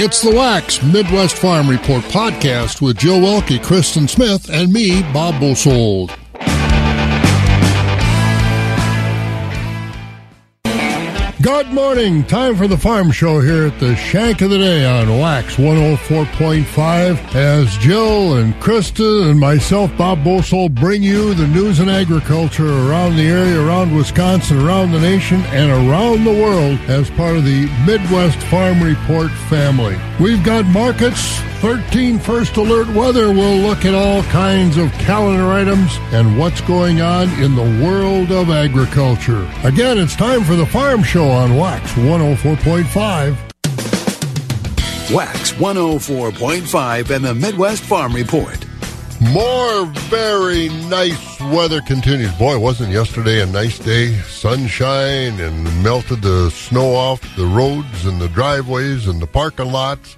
It's the Wax Midwest Farm Report podcast with Joe Welke, Kristen Smith, and me, Bob Bosold. Good morning. Time for the farm show here at the Shank of the Day on Wax 104.5 as Jill and Krista and myself, Bob Bosold, bring you the news and agriculture around the area, around Wisconsin, around the nation, and around the world as part of the Midwest Farm Report family. We've got markets, 13 First Alert Weather will look at all kinds of calendar items and what's going on in the world of agriculture. Again, it's time for the Farm Show on Wax 104.5. Wax 104.5 and the Midwest Farm Report. More very nice weather continues. Boy, wasn't yesterday a nice day? Sunshine and melted the snow off the roads and the driveways and the parking lots.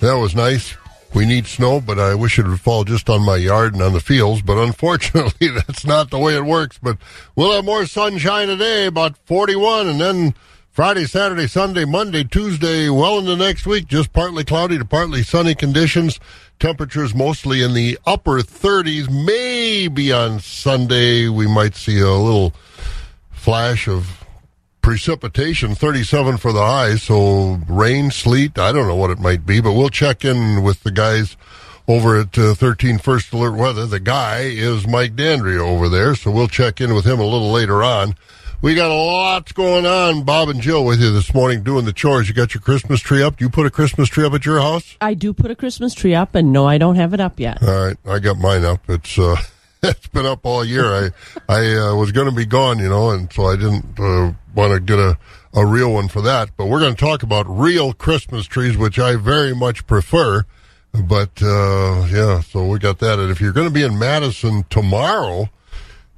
That was nice. We need snow, but I wish it would fall just on my yard and on the fields. But unfortunately, that's not the way it works. But we'll have more sunshine today, about 41, and then Friday, Saturday, Sunday, Monday, Tuesday, well into next week, just partly cloudy to partly sunny conditions. Temperatures mostly in the upper 30s. Maybe on Sunday we might see a little flash of precipitation 37 for the high so rain sleet i don't know what it might be but we'll check in with the guys over at uh, 13 first alert weather. The guy is mike dandria over there so we'll check in with him a little later on. We got a lot going on. Bob and jill with you this morning doing the chores. You got your christmas tree up? Do you put a christmas tree up at your house? I do put a Christmas tree up, and no, I don't have it up yet. all right i got mine up. It's uh it's been up all year. I I uh, was going to be gone, you know, and so I didn't uh, want to get a, a real one for that. But we're going to talk about real Christmas trees, which I very much prefer. But uh, yeah, so we got that. And if you're going to be in Madison tomorrow,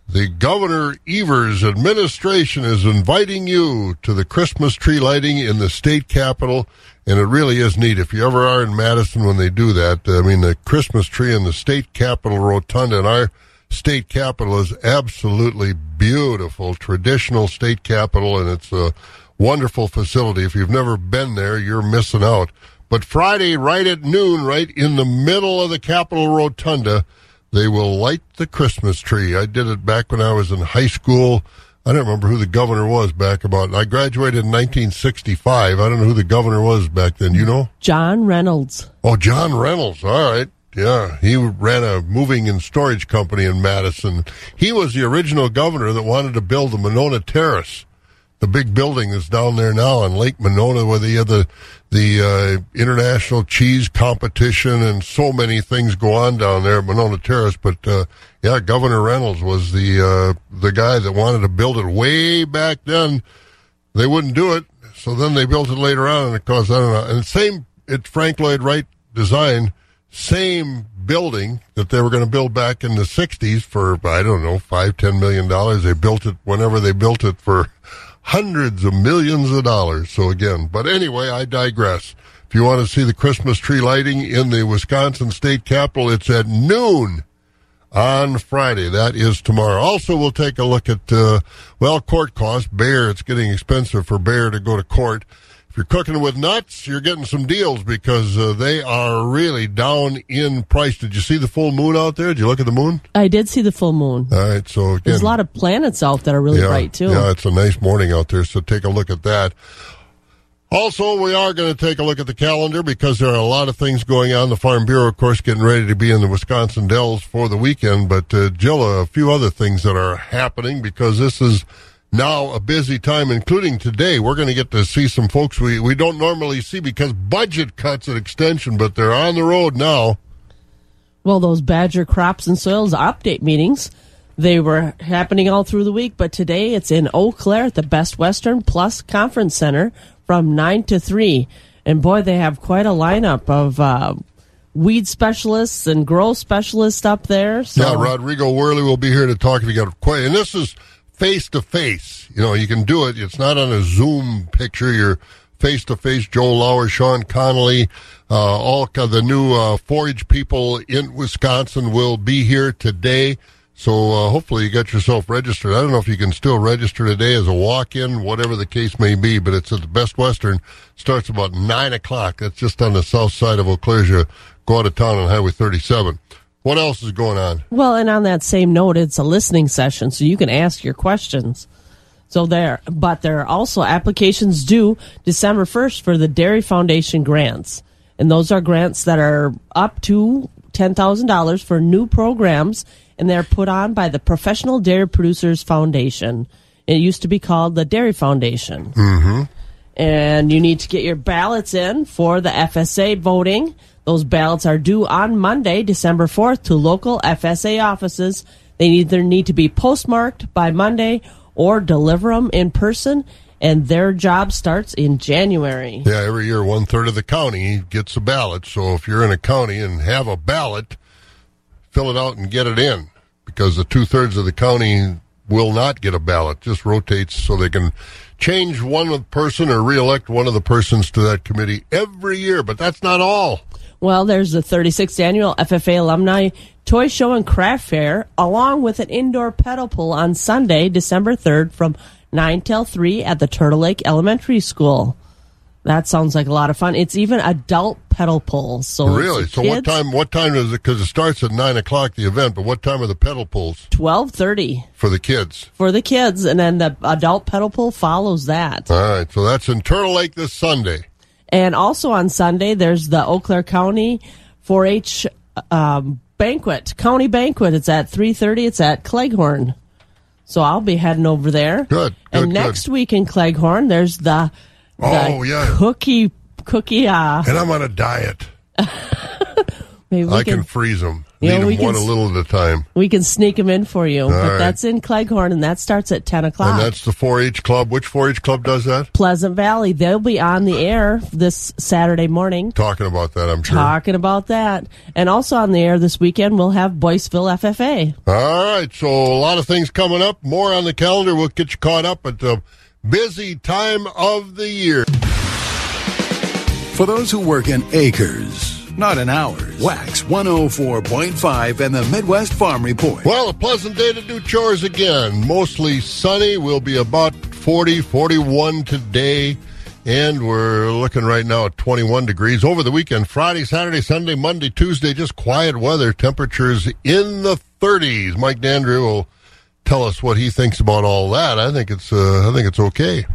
the Governor Evers administration is inviting you to the Christmas tree lighting in the state capitol. And it really is neat. If you ever are in Madison when they do that, I mean, the Christmas tree in the state capitol rotunda and our state capitol is absolutely beautiful, traditional state capitol, and it's a wonderful facility. If you've never been there, you're missing out. But Friday, right at noon, right in the middle of the Capitol Rotunda, they will light the Christmas tree. I did it back when I was in high school. I don't remember who the governor was back about. I graduated in 1965. I don't know who the governor was back then. You know? John Reynolds. Oh, John Reynolds. All right. Yeah, he ran a moving and storage company in Madison. He was the original governor that wanted to build the Monona Terrace, the big building that's down there now on Lake Monona, where they have the the uh, international cheese competition and so many things go on down there at Monona Terrace. But uh, yeah, Governor Reynolds was the uh, the guy that wanted to build it way back then. They wouldn't do it, so then they built it later on, and it caused I don't know. And same, it's Frank Lloyd Wright design same building that they were going to build back in the 60s for, I don't know, five, ten million dollars. They built it whenever they built it for hundreds of millions of dollars. So again, but anyway, I digress. If you want to see the Christmas tree lighting in the Wisconsin State Capitol, it's at noon on Friday. That is tomorrow. Also, we'll take a look at, uh, well, court costs. Bayer, it's getting expensive for Bayer to go to court. If you're cooking with nuts, you're getting some deals because uh, they are really down in price. Did you see the full moon out there? Did you look at the moon? I did see the full moon. All right, so again, There's a lot of planets out that are really yeah, bright too. Yeah, it's a nice morning out there, so take a look at that. Also, we are going to take a look at the calendar because there are a lot of things going on. The Farm Bureau, of course, getting ready to be in the Wisconsin Dells for the weekend. But, uh, Jill, a few other things that are happening because this is now a busy time, including today. We're going to get to see some folks we, we don't normally see because budget cuts and Extension, but they're on the road now. Well, those Badger Crops and Soils update meetings, they were happening all through the week, but today it's in Eau Claire at the Best Western Plus Conference Center from 9 to 3. And boy, they have quite a lineup of uh, weed specialists and grow specialists up there. So. Yeah, Rodrigo Werle will be here to talk if you got quite. And this is face to face. You know, you can do it. It's not on a Zoom picture. You're face to face. Joe Lauer, Shawn Conley, uh, all the new uh, forage people in Wisconsin will be here today. So uh, hopefully you got yourself registered. I don't know if you can still register today as a walk-in, whatever the case may be, but it's at the Best Western. Starts about nine o'clock. That's just on the south side of Eau Claire. Go out of town on Highway 37. What else is going on? Well, and on that same note, it's a listening session, so you can ask your questions. So there, but there are also applications due December 1st for the Dairy Foundation grants. And those are grants that are up to $10,000 for new programs and they're put on by the Professional Dairy Producers Foundation. It used to be called the Dairy Foundation. Mm-hmm. And you need to get your ballots in for the FSA voting. Those ballots are due on Monday, December 4th, to local FSA offices. They either need to be postmarked by Monday or deliver them in person, and their job starts in January. Yeah, every year one third of the county gets a ballot. So if you're in a county and have a ballot, fill it out and get it in because the two thirds of the county will not get a ballot. Just rotates so they can change one person or reelect one of the persons to that committee every year. But that's not all. Well, there's the 36th annual FFA alumni toy show and craft fair, along with an indoor pedal pull on Sunday, December 3rd from 9 till 3 at the Turtle Lake Elementary School. That sounds like a lot of fun. It's even adult pedal pulls. So really, so what time? What time is it? Because it starts at nine o'clock the event, but what time are the pedal pulls? Twelve thirty for the kids. For the kids, and then the adult pedal pull follows that. All right, so that's in Turtle Lake this Sunday. And also on Sunday, there's the Eau Claire County 4-H um, banquet, county banquet. It's at three thirty. It's at Cleghorn. So I'll be heading over there. Good. good and next good. week in Cleghorn, there's the Oh yeah, cookie cookie. Uh, and I'm on a diet. maybe I can, can, freeze them. You know, Need them one a little at a time. We can sneak them in for you. All but right. that's in Cleghorn, and that starts at ten o'clock. And that's the 4-H club. Which 4-H club does that? Pleasant Valley. They'll be on the air this Saturday morning. Talking about that, I'm sure. Talking about that, and also on the air this weekend, we'll have Boyceville FFA. All right, so a lot of things coming up. More on the calendar. We'll get you caught up But the busy time of the year. For those who work in acres, not in hours, Wax 104.5 and the Midwest Farm Report. Well, a pleasant day to do chores again. Mostly sunny. We'll be about 40, 41 today. And we're looking right now at 21 degrees. Over the weekend, Friday, Saturday, Sunday, Monday, Tuesday, just quiet weather. Temperatures in the 30s. Mike Dandry will tell us what he thinks about all that. I think it's, uh, I think it's okay.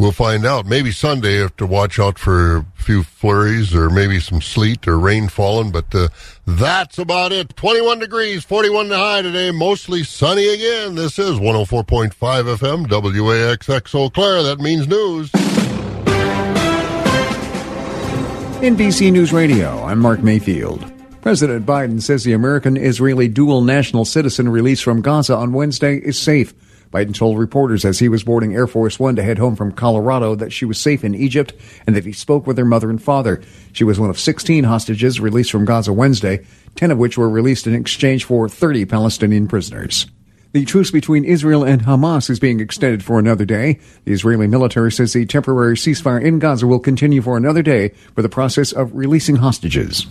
We'll find out. Maybe Sunday, have to watch out for a few flurries or maybe some sleet or rain falling, but uh, that's about it. 21 degrees, 41 the high today, mostly sunny again. This is 104.5 FM, WAXX Eau Claire. That means news. NBC News Radio, I'm Mark Mayfield. President Biden says the American Israeli dual national citizen released from Gaza on Wednesday is safe. Biden told reporters as he was boarding Air Force One to head home from Colorado that she was safe in Egypt and that he spoke with her mother and father. She was one of 16 hostages released from Gaza Wednesday, 10 of which were released in exchange for 30 Palestinian prisoners. The truce between Israel and Hamas is being extended for another day. The Israeli military says the temporary ceasefire in Gaza will continue for another day for the process of releasing hostages.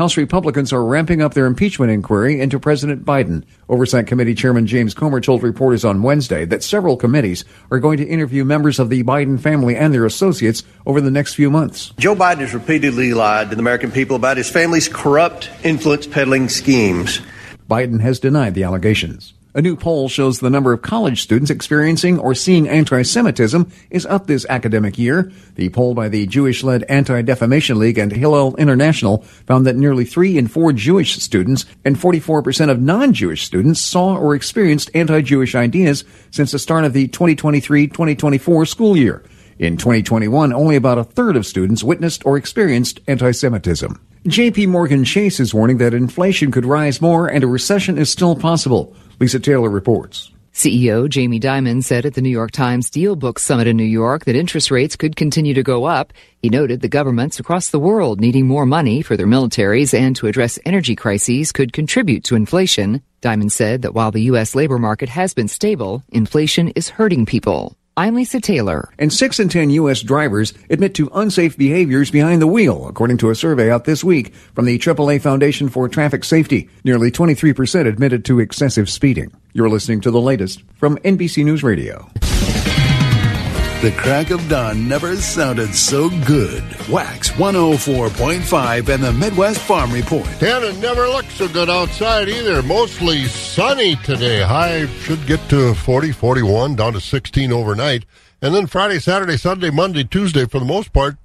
House Republicans are ramping up their impeachment inquiry into President Biden. Oversight Committee Chairman James Comer told reporters on Wednesday that several committees are going to interview members of the Biden family and their associates over the next few months. Joe Biden has repeatedly lied to the American people about his family's corrupt influence peddling schemes. Biden has denied the allegations. A new poll shows the number of college students experiencing or seeing anti-Semitism is up this academic year. The poll by the Jewish-led Anti-Defamation League and Hillel International found that nearly three in four Jewish students and 44% of non-Jewish students saw or experienced anti-Jewish ideas since the start of the 2023-2024 school year. In 2021, only about a third of students witnessed or experienced anti-Semitism. JP Morgan Chase is warning that inflation could rise more and a recession is still possible. Lisa Taylor reports. CEO Jamie Dimon said at the New York Times DealBook Summit in New York that interest rates could continue to go up. He noted the governments across the world needing more money for their militaries and to address energy crises could contribute to inflation. Dimon said that while the U.S. labor market has been stable, inflation is hurting people. I'm Lisa Taylor. And 6 in 10 U.S. drivers admit to unsafe behaviors behind the wheel, according to a survey out this week from the AAA Foundation for Traffic Safety. Nearly 23% admitted to excessive speeding. You're listening to the latest from NBC News Radio. The crack of dawn never sounded so good. Wax 104.5 and the Midwest Farm Report. And it never looks so good outside either. Mostly sunny today. High should get to 40, 41, down to 16 overnight. And then Friday, Saturday, Sunday, Monday, Tuesday, for the most part,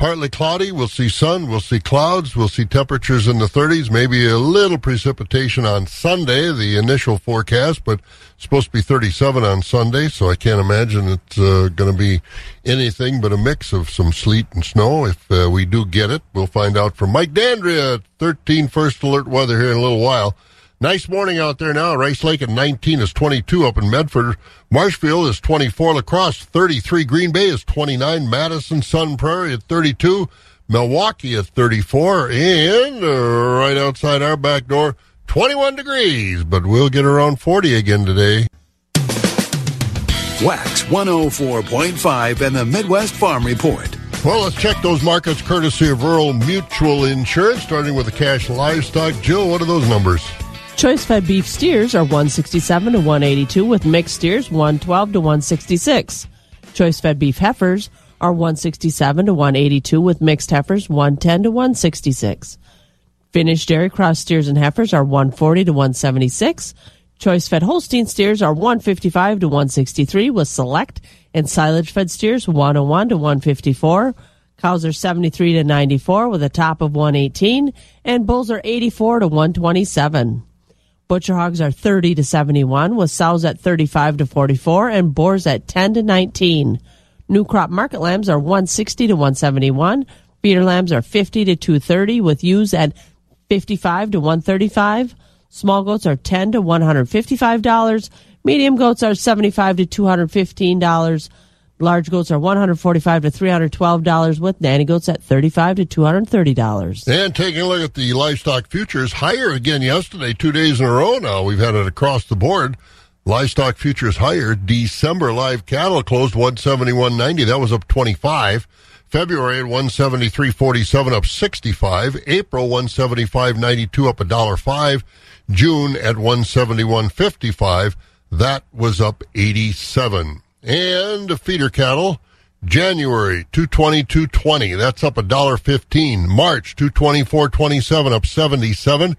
partly cloudy. We'll see sun. We'll see clouds. We'll see temperatures in the 30s. Maybe a little precipitation on Sunday, the initial forecast, but supposed to be 37 on Sunday. So I can't imagine it's uh, going to be anything but a mix of some sleet and snow. If uh, we do get it, we'll find out from Mike Dandria at 13 first alert weather here in a little while. Nice morning out there now. Rice Lake at 19 is 22 up in Medford. Marshfield is 24. La Crosse 33. Green Bay is 29. Madison Sun Prairie at 32. Milwaukee at 34. And uh, right outside our back door, 21 degrees. But we'll get around 40 again today. Wax 104.5 and the Midwest Farm Report. Well, let's check those markets courtesy of Rural Mutual Insurance, starting with the cash livestock. Jill, what are those numbers? Choice fed beef steers are 167 to 182 with mixed steers 112 to 166. Choice fed beef heifers are 167 to 182 with mixed heifers 110 to 166. Finished dairy cross steers and heifers are 140 to 176. Choice fed Holstein steers are 155 to 163 with select and silage fed steers 101 to 154. Cows are 73 to 94 with a top of 118 and bulls are 84 to 127. Butcher hogs are 30 to 71, with sows at 35 to 44 and boars at 10 to 19. New crop market lambs are 160 to 171. Feeder lambs are 50 to 230, with ewes at 55 to 135. Small goats are 10 to 155 dollars. Medium goats are 75 to 215 dollars. Large goats are $145 to $312 with nanny goats at 35 to $230. And taking a look at the livestock futures, higher again yesterday, two days in a row now. We've had it across the board. Livestock futures higher. December live cattle closed 171.90. That was up 25. February at 173.47 up 65. April 175.92 up a dollar five. June at 171.55. That was up 87. And feeder cattle, January 222.20. That's up a dollar 15. March 224.27 up 77.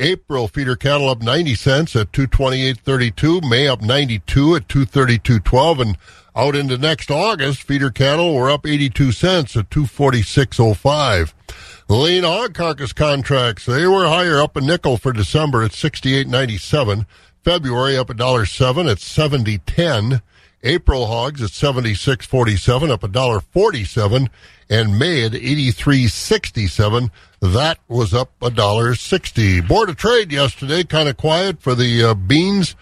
April feeder cattle up 90 cents at 228.32. May up 92 at 232.12 and out into next August, feeder cattle were up 82 cents at 246.05. Lean hog carcass contracts, they were higher up a nickel for December at 68.97. February up a dollar seven at 70.10. April hogs at 76.47 up a dollar 47 and May at 83.67 that was up a dollar 60 board of trade yesterday kind of quiet for the uh, beans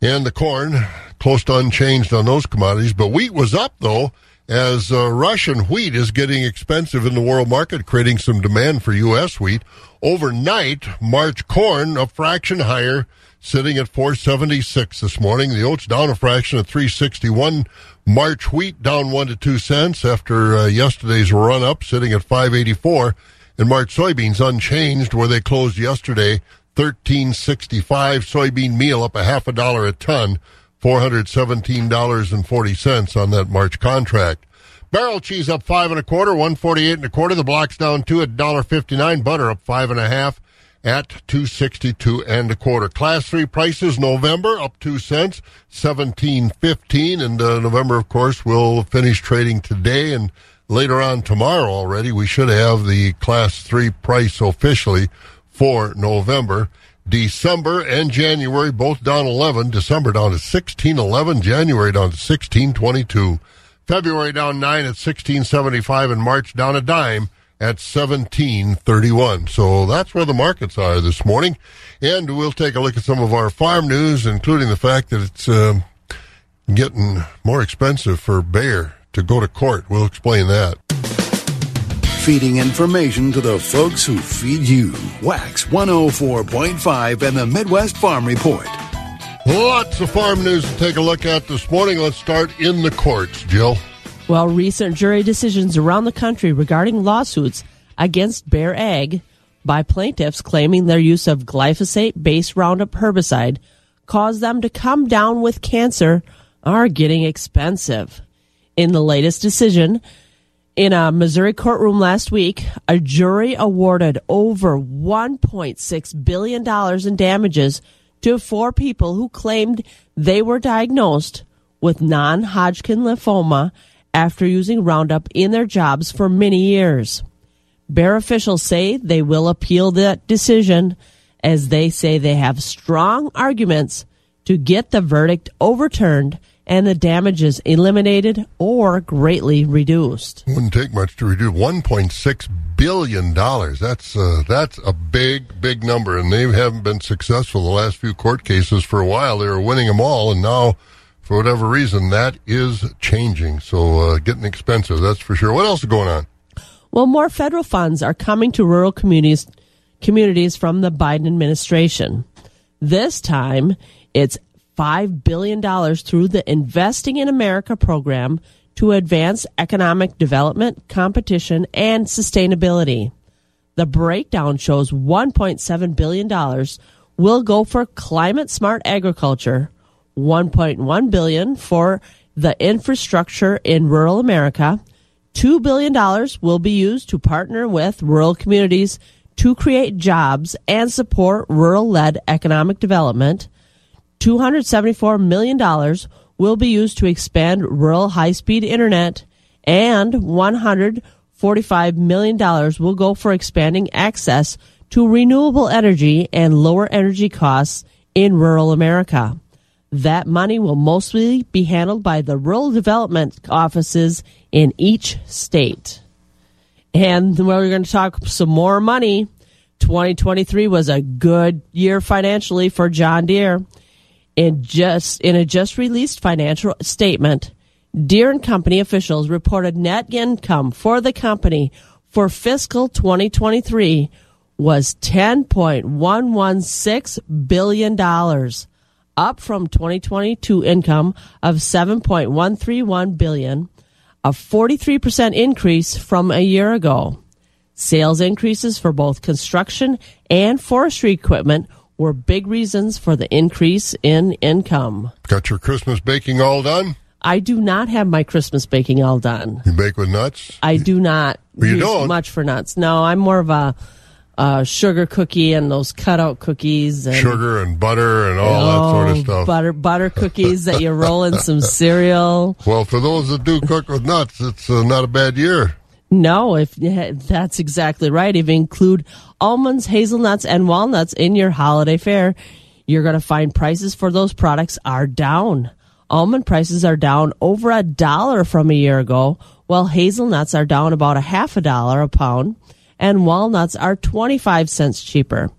and the corn. Close to unchanged on those commodities but wheat was up though as uh, Russian wheat is getting expensive in the world market creating some demand for US wheat. Overnight March corn a fraction higher sitting at 476 this morning. The oats down a fraction at 361. March wheat down one to two cents after uh, yesterday's run up, sitting at 584. And March soybeans unchanged where they closed yesterday, 1365. Soybean meal up a half a dollar a ton, $417.40 on that March contract. Barrel cheese up five and a quarter, 148 and a quarter. The blocks down two at $1.59. Butter up five and a half at 262 and a quarter. Class 3 prices November up 2 cents, 17.15 and uh, November of course will finish trading today and later on tomorrow already we should have the class 3 price officially for November. December and January both down 11, December down to 16.11, January down to 16.22. February down 9 at 16.75 and March down a dime at 1731. So that's where the markets are this morning. And we'll take a look at some of our farm news, including the fact that it's um, getting more expensive for Bayer to go to court. We'll explain that. Feeding information to the folks who feed you. Wax 104.5 and the Midwest Farm Report. Lots of farm news to take a look at this morning. Let's start in the courts, Jill. Well, recent jury decisions around the country regarding lawsuits against Bayer Ag by plaintiffs claiming their use of glyphosate based Roundup herbicide caused them to come down with cancer are getting expensive. In the latest decision, in a Missouri courtroom last week, a jury awarded over $1.6 billion in damages to four people who claimed they were diagnosed with non Hodgkin lymphoma after using Roundup in their jobs for many years. Bayer officials say they will appeal that decision as they say they have strong arguments to get the verdict overturned and the damages eliminated or greatly reduced. Wouldn't take much to reduce 1.6 billion dollars. That's uh, that's a big big number, and they haven't been successful the last few court cases for a while. They were winning them all, and now. For whatever reason, that is changing. So, uh, getting expensive, that's for sure. What else is going on? Well, more federal funds are coming to rural communities communities from the Biden administration. This time, it's $5 billion through the Investing in America program to advance economic development, competition, and sustainability. The breakdown shows $1.7 billion will go for climate smart agriculture, 1.1 billion for the infrastructure in rural America, $2 billion will be used to partner with rural communities to create jobs and support rural led economic development. $274 million will be used to expand rural high speed internet, and $145 million will go for expanding access to renewable energy and lower energy costs in rural America. That money will mostly be handled by the rural development offices in each state. And we're going to talk some more money. 2023 was a good year financially for John Deere. In just in a just released financial statement, Deere and Company officials reported net income for the company for fiscal 2023 was 10.116 billion dollars, up from 2022 income of 7.131 billion, a 43% increase from a year ago. Sales increases for both construction and forestry equipment were big reasons for the increase in income. Got your Christmas baking all done? I do not have my Christmas baking all done. You bake with nuts? I do not Well, you use don't? much for nuts. No, I'm more of a, a sugar cookie and those cutout cookies and Sugar and butter and all that sort of Oh, stuff. Butter butter cookies that you roll in some cereal. Well, for those that do cook with nuts, it's uh, not a bad year. No, if that's exactly right. If you include almonds, hazelnuts, and walnuts in your holiday fare, you're going to find prices for those products are down. Almond prices are down over a dollar from a year ago, while hazelnuts are down about a half a dollar a pound, and walnuts are 25 cents cheaper.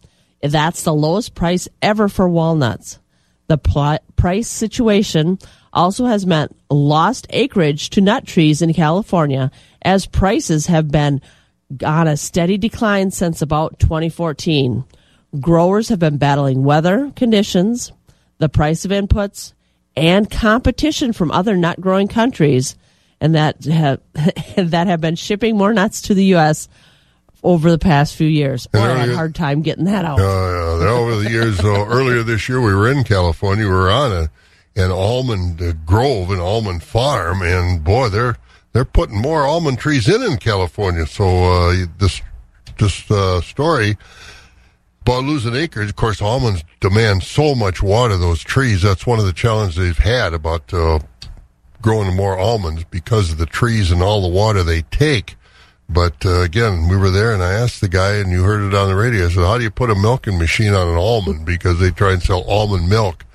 That's the lowest price ever for walnuts. The pl- price situation also has meant lost acreage to nut trees in California as prices have been on a steady decline since about 2014. Growers have been battling weather conditions, the price of inputs, and competition from other nut growing countries and that have that have been shipping more nuts to the US over the past few years. Boy, I had a hard time getting that out. Uh, over the years, uh, earlier this year, we were in California. We were on a an almond uh, grove, an almond farm, and boy, they're they're putting more almond trees in in California. So uh, this this uh, story about losing acres, of course, almonds demand so much water. Those trees. That's one of the challenges they've had about uh, growing more almonds because of the trees and all the water they take. But uh, again, we were there, and I asked the guy, and you heard it on the radio. I said, "How do you put a milking machine on an almond?" Because they try and sell almond milk,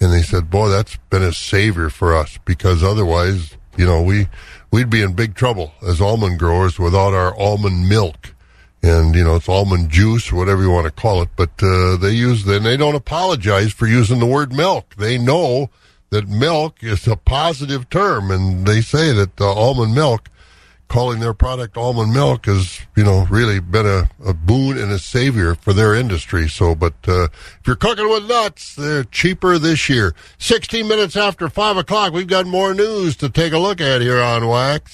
and they said, "Boy, that's been a savior for us because otherwise, you know, we we'd be in big trouble as almond growers without our almond milk." And you know it's almond juice, whatever you want to call it, but uh, they use. Then they don't apologize for using the word milk. They know that milk is a positive term, and they say that uh, almond milk calling their product almond milk has, you know, really been a, a boon and a savior for their industry. So, but uh, if you're cooking with nuts, they're cheaper this year. 16 minutes after 5 o'clock, we've got more news to take a look at here on Wax.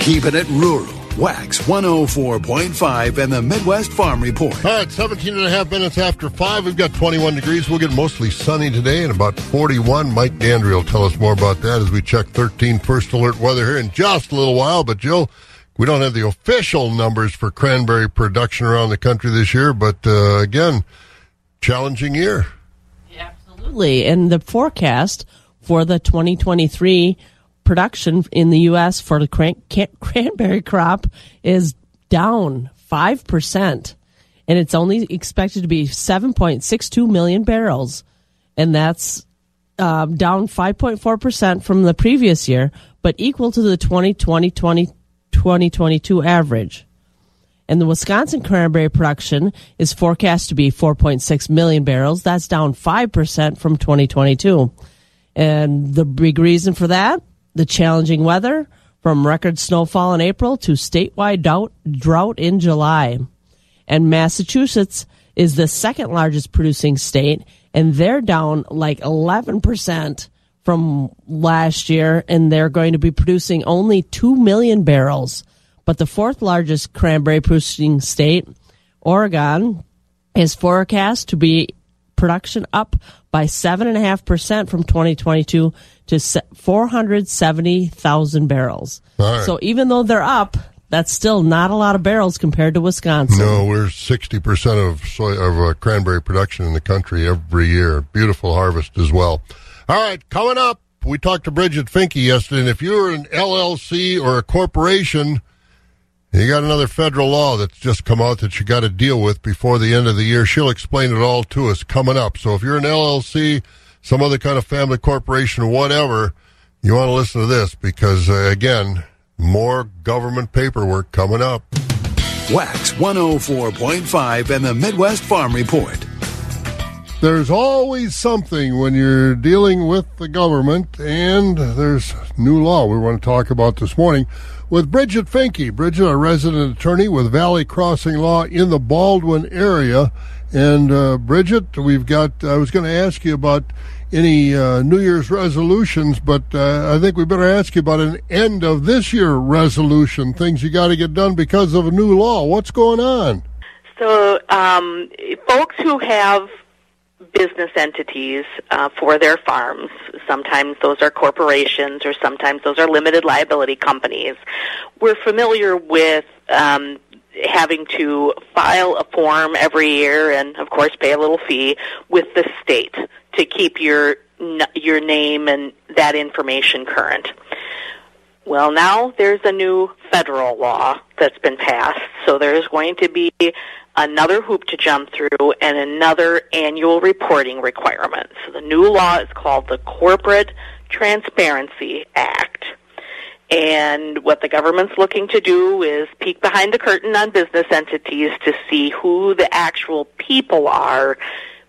Keeping it rural. Wax 104.5 and the Midwest Farm Report. All right, 17 and a half minutes after 5. We've got 21 degrees. We'll get mostly sunny today and about 41. Mike Dandry will tell us more about that as we check 13 first alert weather here in just a little while. But, Jill, we don't have the official numbers for cranberry production around the country this year, but uh, again, challenging year. Absolutely. And the forecast for the 2023 production in the U.S. for the cran- can- cranberry crop is down 5%. And it's only expected to be 7.62 million barrels. And that's um, down 5.4% from the previous year, but equal to the 2020 2022 average. And the Wisconsin cranberry production is forecast to be 4.6 million barrels. That's down 5% from 2022. And the big reason for that, the challenging weather from record snowfall in April to statewide drought, in July. And Massachusetts is the second largest producing state, and they're down like 11% from last year, and they're going to be producing only 2 million barrels. But the fourth largest cranberry producing state, Oregon, is forecast to be production up by 7.5% from 2022 to 470,000 barrels. Right. So even though they're up, that's still not a lot of barrels compared to Wisconsin. No, we're 60% of soy, of uh, cranberry production in the country every year. Beautiful harvest as well. All right, coming up, we talked to Bridget Finke yesterday, and if you're an LLC or a corporation, you got another federal law that's just come out that you got to deal with before the end of the year. She'll explain it all to us coming up. So if you're an LLC, some other kind of family corporation, whatever, you want to listen to this because, uh, again, more government paperwork coming up. Wax 104.5 and the Midwest Farm Report. There's always something when you're dealing with the government, and there's new law we want to talk about this morning with Bridget Finke. Bridget, a resident attorney with Valley Crossing Law in the Baldwin area. And uh, Bridget, we've got, I was going to ask you about any uh, New Year's resolutions, but uh, I think we better ask you about an end of this year resolution, things you got to get done because of a new law. What's going on? So, um, folks who have business entities uh, for their farms. Sometimes those are corporations, or sometimes those are limited liability companies. We're familiar with um, having to file a form every year, and of course, pay a little fee with the state to keep your your name and that information current. Well, now there's a new federal law that's been passed, so there's going to be another hoop to jump through and another annual reporting requirement. So the new law is called the Corporate Transparency Act. And what the government's looking to do is peek behind the curtain on business entities to see who the actual people are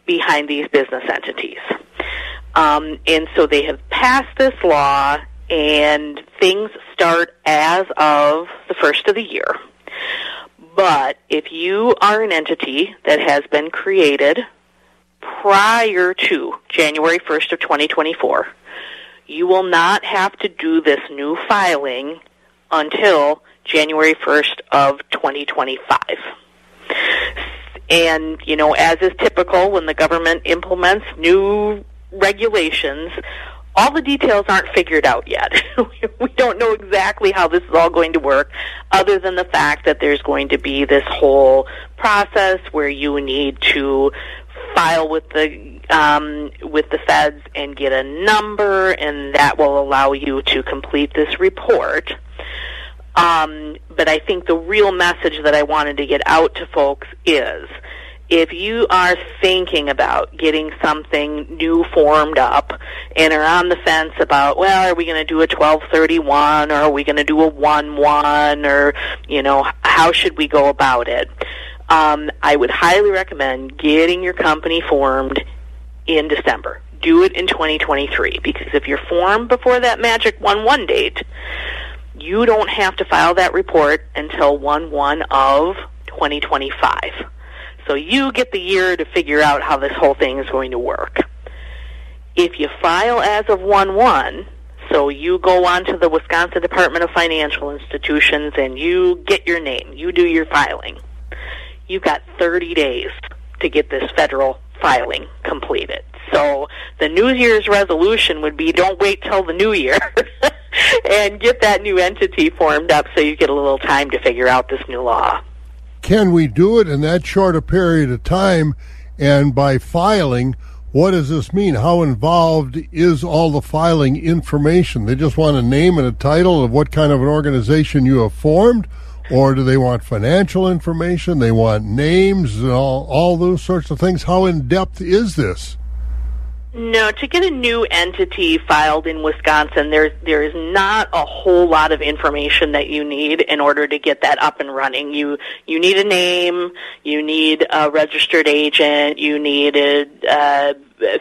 behind these business entities. Um, and so they have passed this law, and things start as of the first of the year. But if you are an entity that has been created prior to January 1st of 2024, you will not have to do this new filing until January 1st of 2025. And, you know, as is typical when the government implements new regulations, all the details aren't figured out yet. we don't know exactly how this is all going to work, other than the fact that there's going to be this whole process where you need to file with the um, with the feds and get a number, and that will allow you to complete this report. Um, but I think the real message that I wanted to get out to folks is if you are thinking about getting something new formed up and are on the fence about, well, are we going to do a 1231 or are we going to do a 1 1 or, you know, how should we go about it? Um, I would highly recommend getting your company formed in December. Do it in 2023 because if you're formed before that magic 1 1 date, you don't have to file that report until 1 1 of 2025. So you get the year to figure out how this whole thing is going to work. If you file as of 1 1, so you go on to the Wisconsin Department of Financial Institutions and you get your name, you do your filing. You've got 30 days to get this federal filing completed. So the New Year's resolution would be don't wait till the new year and get that new entity formed up so you get a little time to figure out this new law. Can we do it in that short a period of time? And by filing, what does this mean? How involved is all the filing information? They just want a name and a title of what kind of an organization you have formed? Or do they want financial information? They want names and all, all those sorts of things. How in depth is this? No, to get a new entity filed in Wisconsin, there there is not a whole lot of information that you need in order to get that up and running. You you need a name, you need a registered agent, you need a, a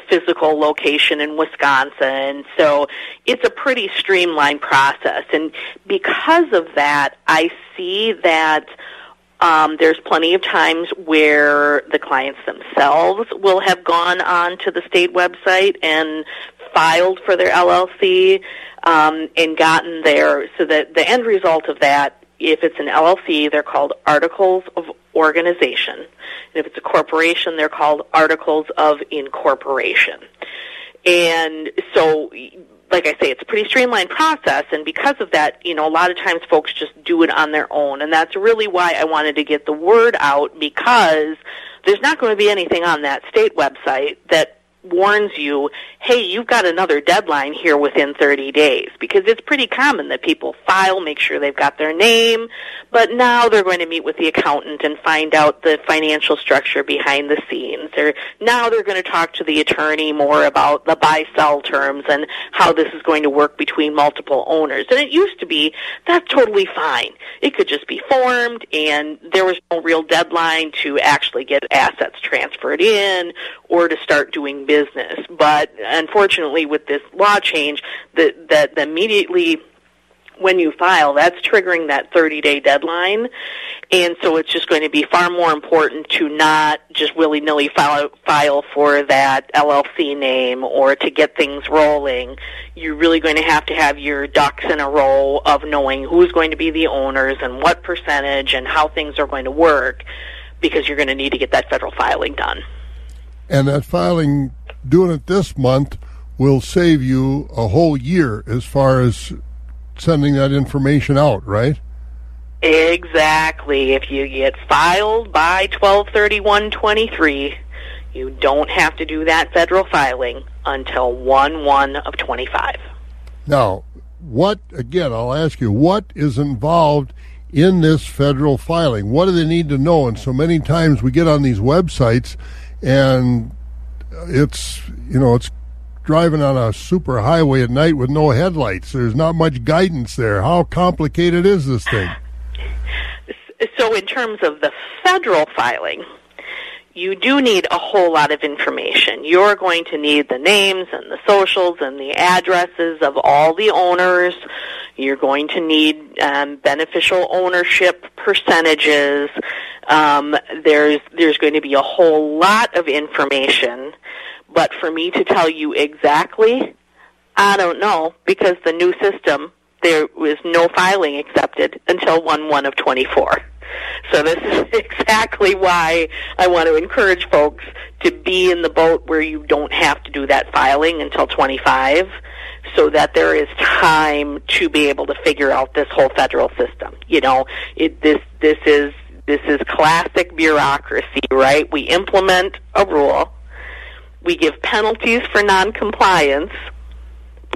physical location in Wisconsin. So it's a pretty streamlined process, and because of that, I see that um, there's plenty of times where the clients themselves will have gone on to the state website and filed for their LLC um, and gotten there. So that the end result of that, if it's an LLC, they're called articles of organization. And if it's a corporation, they're called articles of incorporation. And so like I say, it's a pretty streamlined process, and because of that, you know, a lot of times folks just do it on their own, and that's really why I wanted to get the word out because there's not going to be anything on that state website that warns you, hey, you've got another deadline here within 30 days. Because it's pretty common that people file, make sure they've got their name, but now they're going to meet with the accountant and find out the financial structure behind the scenes. Or now they're going to talk to the attorney more about the buy-sell terms and how this is going to work between multiple owners. And it used to be, that's totally fine. It could just be formed and there was no real deadline to actually get assets transferred in or to start doing business. But unfortunately, with this law change, that that immediately when you file, that's triggering that 30 day deadline. And so it's just going to be far more important to not just willy nilly file, file for that LLC name or to get things rolling. You're really going to have to have your ducks in a row of knowing who's going to be the owners and what percentage and how things are going to work because you're going to need to get that federal filing done. And that filing doing it this month will save you a whole year as far as sending that information out, right? Exactly. If you get filed by 123123, you don't have to do that federal filing until 1 1 of 25. Now, what, again, I'll ask you, what is involved in this federal filing? What do they need to know? And so many times we get on these websites and it's you know it's driving on a super highway at night with no headlights. There's not much guidance there. How complicated is this thing? So, in terms of the federal filing, you do need a whole lot of information. You're going to need the names and the socials and the addresses of all the owners. You're going to need um, beneficial ownership percentages. Um, there's there's going to be a whole lot of information but for me to tell you exactly, I don't know because the new system there was no filing accepted until 1 1 of 24. So this is exactly why I want to encourage folks to be in the boat where you don't have to do that filing until 25 so that there is time to be able to figure out this whole federal system. You know, it, this this is this is classic bureaucracy, right? We implement a rule we give penalties for noncompliance.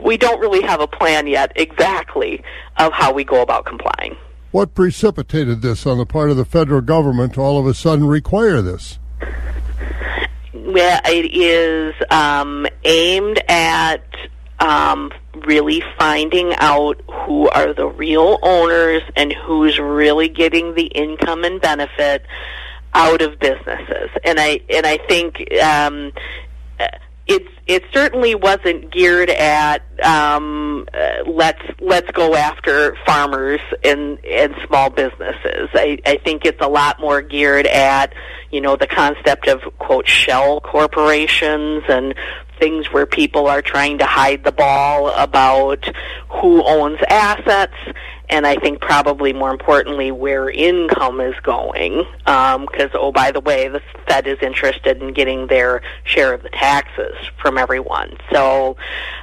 We don't really have a plan yet exactly of how we go about complying. What precipitated this on the part of the federal government to all of a sudden require this? Well, it is um, aimed at um, really finding out who are the real owners and who's really getting the income and benefit out of businesses. And I and I think um, it's it certainly wasn't geared at um, uh, let's let's go after farmers and and small businesses. I, I think it's a lot more geared at you know the concept of quote shell corporations and things where people are trying to hide the ball about who owns assets and I think probably more importantly where income is going. Because um, oh, by the way, the Fed is interested in getting their share of the taxes from everyone. So,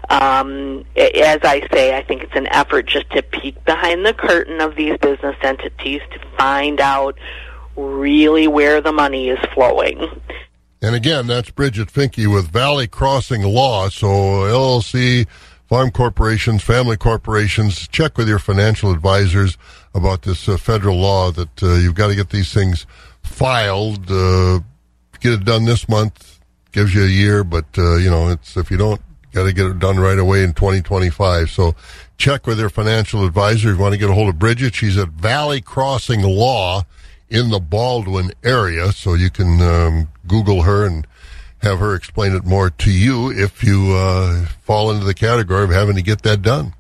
um, as I say, I think it's an effort just to peek behind the curtain of these business entities to find out really where the money is flowing. And again, that's Bridget Finke with Valley Crossing Law. So LLC farm corporations, family corporations, check with your financial advisors about this uh, federal law that uh, you've got to get these things filed. Uh, get it done this month gives you a year, but uh, you know it's if you don't, got to get it done right away in 2025. So check with your financial advisor. If you want to get a hold of Bridget, she's at Valley Crossing Law in the Baldwin area, so you can um, Google her and have her explain it more to you if you uh, fall into the category of having to get that done.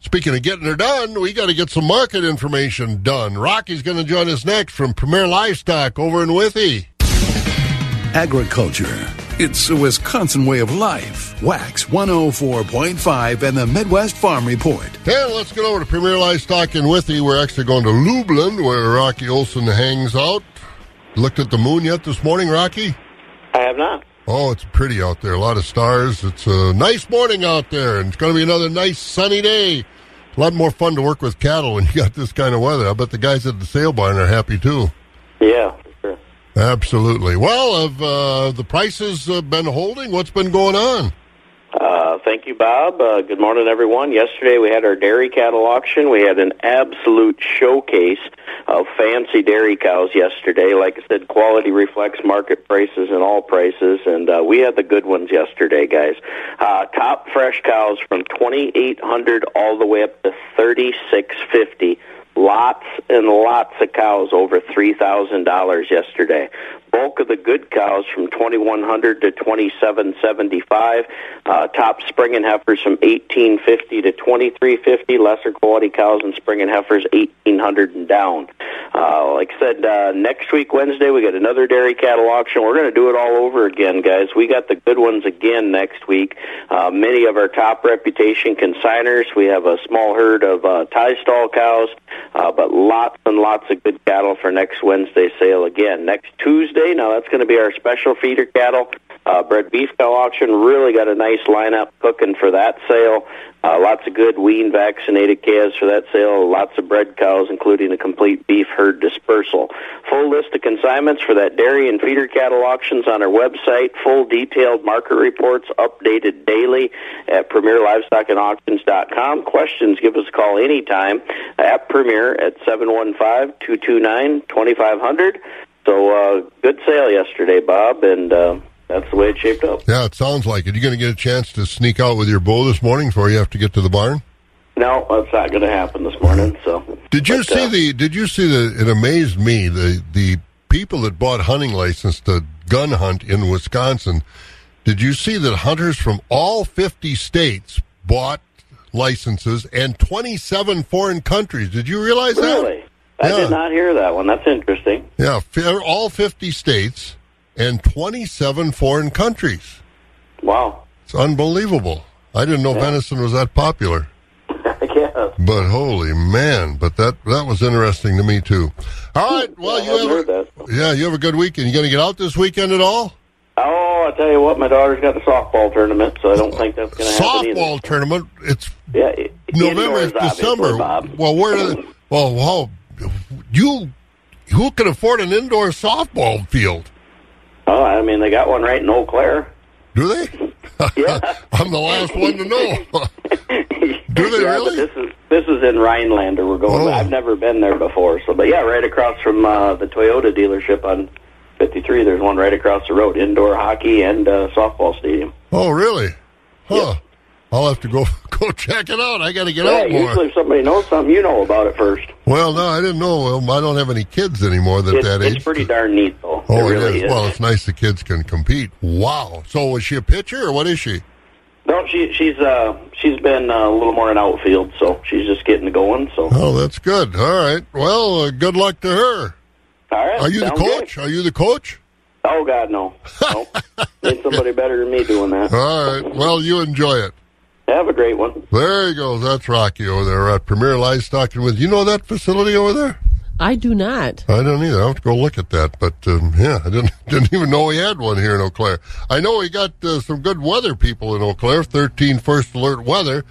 Speaking of getting it done, we got to get some market information done. Rocky's going to join us next from Premier Livestock over in Withee. Agriculture. It's a Wisconsin way of life. Wax 104.5 and the Midwest Farm Report. Hey, let's get over to Premier Livestock in Withee. We're actually going to Lublin, where Rocky Olson hangs out. Looked at the moon yet this morning, Rocky? I have not. Oh, it's pretty out there. A lot of stars. It's a nice morning out there, and it's going to be another nice sunny day. A lot more fun to work with cattle when you got this kind of weather. I bet the guys at the sale barn are happy too. Yeah, sure. Absolutely. Well, have uh, the prices uh, been holding? What's been going on? Uh, thank you, Bob. Uh, good morning, everyone. Yesterday we had our dairy cattle auction. We had an absolute showcase of fancy dairy cows yesterday. Like I said, quality reflects market prices and all prices, and uh, we had the good ones yesterday, guys. Uh, top fresh cows from 2800 all the way up to 3650 lots and lots of cows over three thousand dollars yesterday bulk of the good cows from 2100 to 2775 uh, top spring and heifers from 1850 to 2350 lesser quality cows and spring and heifers 1800 and down. Uh, like i said uh, next week wednesday we got another dairy cattle auction. We're going to do it all over again guys. We got the good ones again next week. Uh, many of our top reputation consigners we have a small herd of uh, tie stall cows uh, but lots and lots of good cattle for next wednesday sale again next tuesday now that's going to be our special feeder cattle. Uh, beef cow auction really got a nice lineup cooking for that sale. Uh, lots of good wean vaccinated calves for that sale. Lots of bred cows, including a complete beef herd dispersal. Full list of consignments for that dairy and feeder cattle auctions on our website. Full detailed market reports updated daily at premierlivestockandauctions.com. Questions, give us a call anytime at Premier at 715 229 2500. So uh, good sale yesterday, Bob, and uh, that's the way it shaped up. Yeah, it sounds like it. You going to get a chance to sneak out with your bull this morning before you have to get to the barn? No, that's not going to happen this morning. So, did you but, see uh, the? Did you see the? It amazed me the the people that bought hunting license to gun hunt in Wisconsin. Did you see that hunters from all fifty states bought licenses and twenty seven foreign countries? Did you realize really? that? Really? I yeah. did not hear that one. That's interesting. Yeah, all 50 states and 27 foreign countries. Wow. It's unbelievable. I didn't know yeah. venison was that popular. yeah. But holy man, but that that was interesting to me too. All right, well yeah, you have a, Yeah, you have a good weekend. You going to get out this weekend at all? Oh, I tell you what, my daughter's got a softball tournament, so I don't think that's going to happen. Softball tournament? It's yeah, November, it's December. Well, where? Well, well, you who can afford an indoor softball field? Oh, I mean, they got one right in Eau Claire. Do they? Yeah. I'm the last one to know. Do they yeah, really? This is this is in Rhinelander. We're going. Oh. I've never been there before. So, but yeah, right across from uh, the Toyota dealership on 53. There's one right across the road. Indoor hockey and uh, softball stadium. Oh, really? Huh. I'll have to go go check it out. I got to get yeah, out more. Usually, if somebody knows something, you know about it first. Well, no, I didn't know. I don't have any kids anymore that it's, that age. It's pretty darn neat, though. Oh, it really is. Well, it's nice the kids can compete. Wow. So was she a pitcher or what is she? No, she she's uh she's been uh, a little more in outfield, so she's just getting going. So Oh, that's good. All right. Well, uh, good luck to her. all right, Are you the sounds good. coach? Are you the coach? Oh God, no, no. Need somebody better than me doing that. All right. Well, you enjoy it. Have a great one. There he goes. That's Rocky over there at Premier Livestock. And with you know that facility over there? I do not. I don't either. I have to go look at that. But um, yeah, I didn't didn't even know he had one here in Eau Claire. I know he got uh, some good weather people in Eau Claire. 13 first alert weather.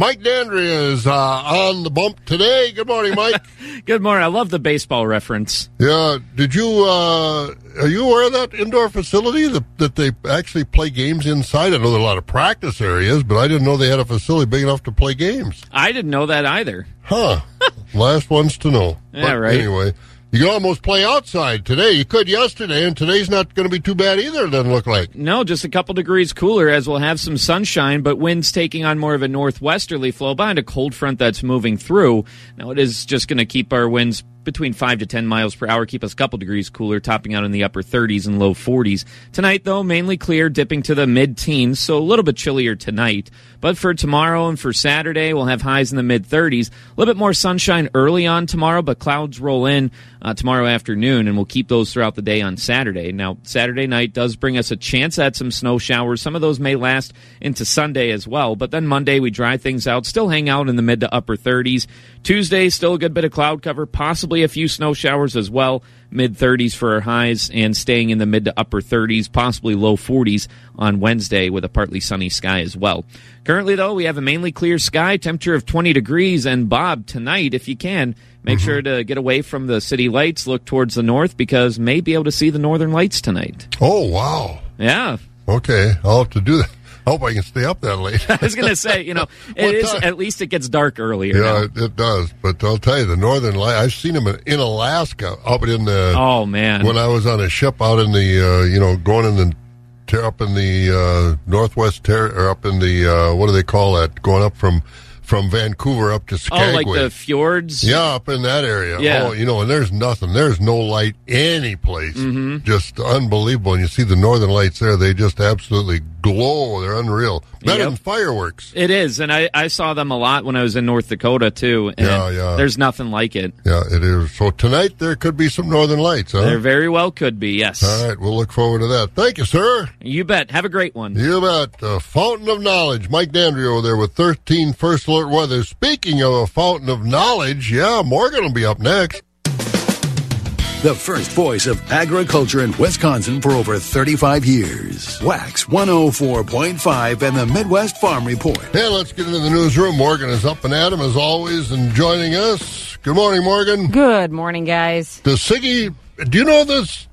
Mike Dandria is uh, on the bump today. Good morning, Mike. Good morning. I love the baseball reference. yeah. Did you uh, are you aware of that indoor facility that, that they actually play games inside? I know there are a lot of practice areas, but I didn't know they had a facility big enough to play games. I didn't know that either. Huh. Last ones to know. Yeah, But right. Anyway, you can almost play outside today. You could yesterday, and today's not going to be too bad either, it doesn't look like. No, just a couple degrees cooler as we'll have some sunshine, but winds taking on more of a northwesterly flow behind a cold front that's moving through. Now, it is just going to keep our winds between 5 to 10 miles per hour, keep us a couple degrees cooler, topping out in the upper 30s and low 40s. Tonight, though, mainly clear, dipping to the mid teens, so a little bit chillier tonight. But for tomorrow and for Saturday, we'll have highs in the mid 30s. A little bit more sunshine early on tomorrow, but clouds roll in uh, tomorrow afternoon, and we'll keep those throughout the day on Saturday. Now, Saturday night does bring us a chance at some snow showers. Some of those may last into Sunday as well, but then Monday we dry things out, still hang out in the mid to upper 30s. Tuesday, still a good bit of cloud cover, possibly a few snow showers as well. Mid 30s for our highs and staying in the mid to upper 30s, possibly low 40s on Wednesday with a partly sunny sky as well. Currently, though, we have a mainly clear sky, temperature of 20 degrees. And Bob, tonight, if you can, make mm-hmm. sure to get away from the city lights, look towards the north because may be able to see the northern lights tonight. Oh, wow. Yeah. Okay, I'll have to do that. I hope I can stay up that late. I was going to say, you know, it is time? at least it gets dark earlier. yeah, it, it does. But I'll tell you, the northern light, I've seen them in, in Alaska, up in the. Oh, man. When I was on a ship out in the, uh, you know, going in the. Up in the uh, northwest, ter- or up in the uh, what do they call that? Going up from from Vancouver up to Skagway. oh, like the fjords? Yeah, up in that area. Yeah. Oh, you know, and there's nothing. There's no light any place. Mm-hmm. Just unbelievable. And you see the northern lights there, they just absolutely glow. They're unreal. Better Yep. than fireworks. It is, and I, I saw them a lot when I was in North Dakota too. And Yeah, yeah. There's nothing like it. Yeah, it is. So tonight there could be some northern lights, huh? There very well could be. Yes, All right, we'll look forward to that. Thank you, sir. you bet. Have a great one. You bet. A fountain of knowledge. Mike Dandry over there with 13 first alert weather. Speaking of a fountain of knowledge, yeah, Morgan will be up next. The first voice of agriculture in Wisconsin for over 35 years. Wax 104.5 and the Midwest Farm Report. Hey, let's get into the newsroom. Morgan is up and at 'em as always and joining us. Good morning, Morgan. Good morning, guys. The Siggy, do you know this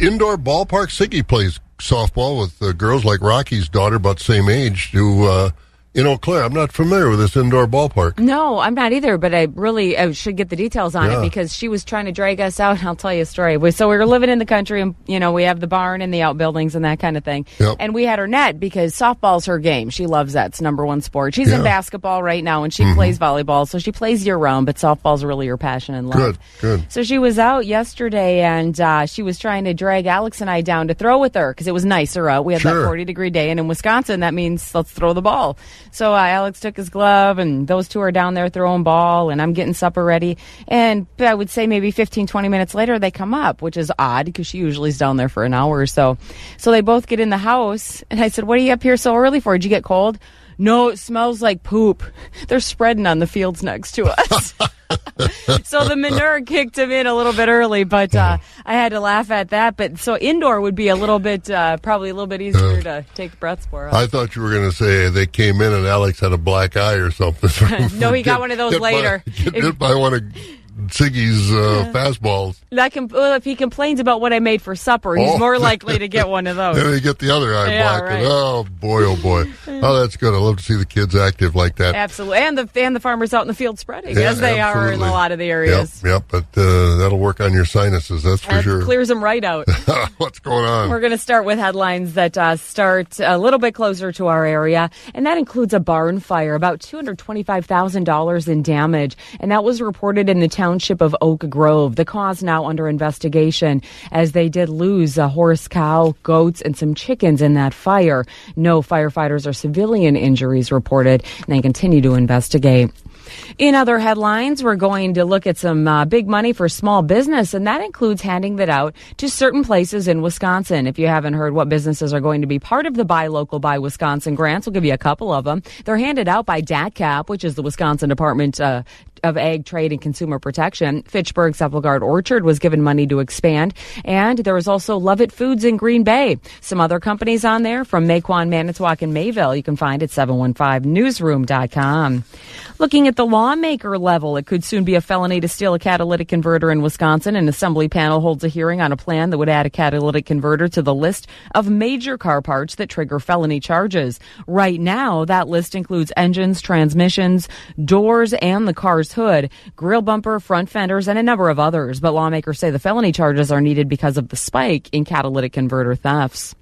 indoor ballpark? Siggy plays softball with uh, girls like Rocky's daughter, about the same age, who, uh, in Eau Claire. I'm not familiar with this indoor ballpark. No, I'm not either, but I really I should get the details on Yeah. it because she was trying to drag us out. I'll tell you a story. We, so we were living in the country, and you know we have the barn and the outbuildings and that kind of thing. Yep. And we had her net because softball's her game. She loves that. It's number one sport. She's Yeah. Mm-hmm. in basketball right now, and she plays volleyball, so she plays year round. But softball's really her passion and love. Good, good. So she was out yesterday, and uh, she was trying to drag Alex and I down to throw with her because it was nicer out. We had Sure. that 40 degree day, and in Wisconsin, that means let's throw the ball. So uh, Alex took his glove, and those two are down there throwing ball, and I'm getting supper ready. And I would say maybe 15, 20 minutes later, they come up, which is odd because she usually is down there for an hour or so. So they both get in the house, and I said, What are you up here so early for? Did you get cold? No, it smells like poop. They're spreading on the fields next to us. so the manure kicked him in a little bit early, but uh, I had to laugh at that. But so indoor would be a little bit, uh, probably a little bit easier to take breaths for us. I thought you were going to say they came in and Alex had a black eye or something. No, he got one of those by- later. Get hit by one of Siggy's uh, fastballs. that can, well, if he complains about what I made for supper, he's Oh. more likely to get one of those. Then you get the other eye Yeah, black. right. Oh boy, oh boy. Oh, that's good. I love to see the kids active like that. Absolutely, and the and the farmers out in the field spreading Yeah, as they are in a lot of the areas. Yep, yep. But uh, that'll work on your sinuses. That's for That sure. clears them right out. What's going on? We're going to start with headlines that uh, start a little bit closer to our area, and that includes a barn fire, about $225,000 in damage. And that was reported in the town township of Oak Grove. The cause now under investigation as they did lose a horse, cow, goats, and some chickens in that fire. No firefighters or civilian injuries reported, and they continue to investigate. In other headlines, we're going to look at some uh, big money for small business, and that includes handing that out to certain places in Wisconsin. If you haven't heard what businesses are going to be part of the Buy Local, Buy Wisconsin grants, we'll give you a couple of them. They're handed out by DATCP, which is the Wisconsin Department uh, of Ag Trade and Consumer Protection. Fitchburg Sepulgard Orchard was given money to expand, and there was also Lovett Foods in Green Bay. Some other companies on there from Mequon, Manitowoc, and Mayville you can find at 715newsroom.com. Looking at the lawmaker level, it could soon be a felony to steal a catalytic converter in Wisconsin. An assembly panel holds a hearing on a plan that would add a catalytic converter to the list of major car parts that trigger felony charges. Right now, that list includes engines, transmissions, doors, and the car's hood, grill bumper, front fenders, and a number of others. But lawmakers say the felony charges are needed because of the spike in catalytic converter thefts.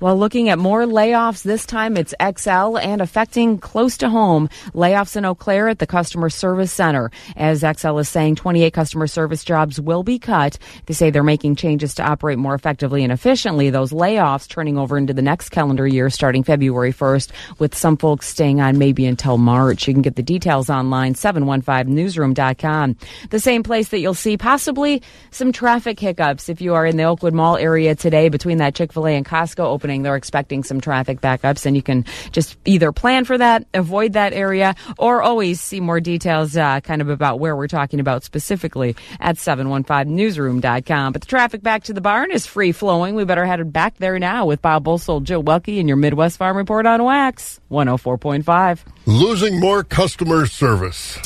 While looking at more layoffs, this time it's Xcel and affecting close to home. Layoffs in Eau Claire at the Customer Service Center. As Xcel is saying, 28 customer service jobs will be cut. They say they're making changes to operate more effectively and efficiently. Those layoffs turning over into the next calendar year starting February 1st, with some folks staying on maybe until March. You can get the details online, 715newsroom.com. The same place that you'll see possibly some traffic hiccups if you are in the Oakwood Mall area today between that Chick fil A and Costco opening opening, they're expecting some traffic backups, and you can just either plan for that, avoid that area, or always see more details uh, kind of about where we're talking about specifically at 715newsroom.com. But the traffic back to the barn is free flowing. We better head back there now with Bob Bosold, Jill Welke, and your Midwest Farm Report on Wax 104.5. Losing more customer service.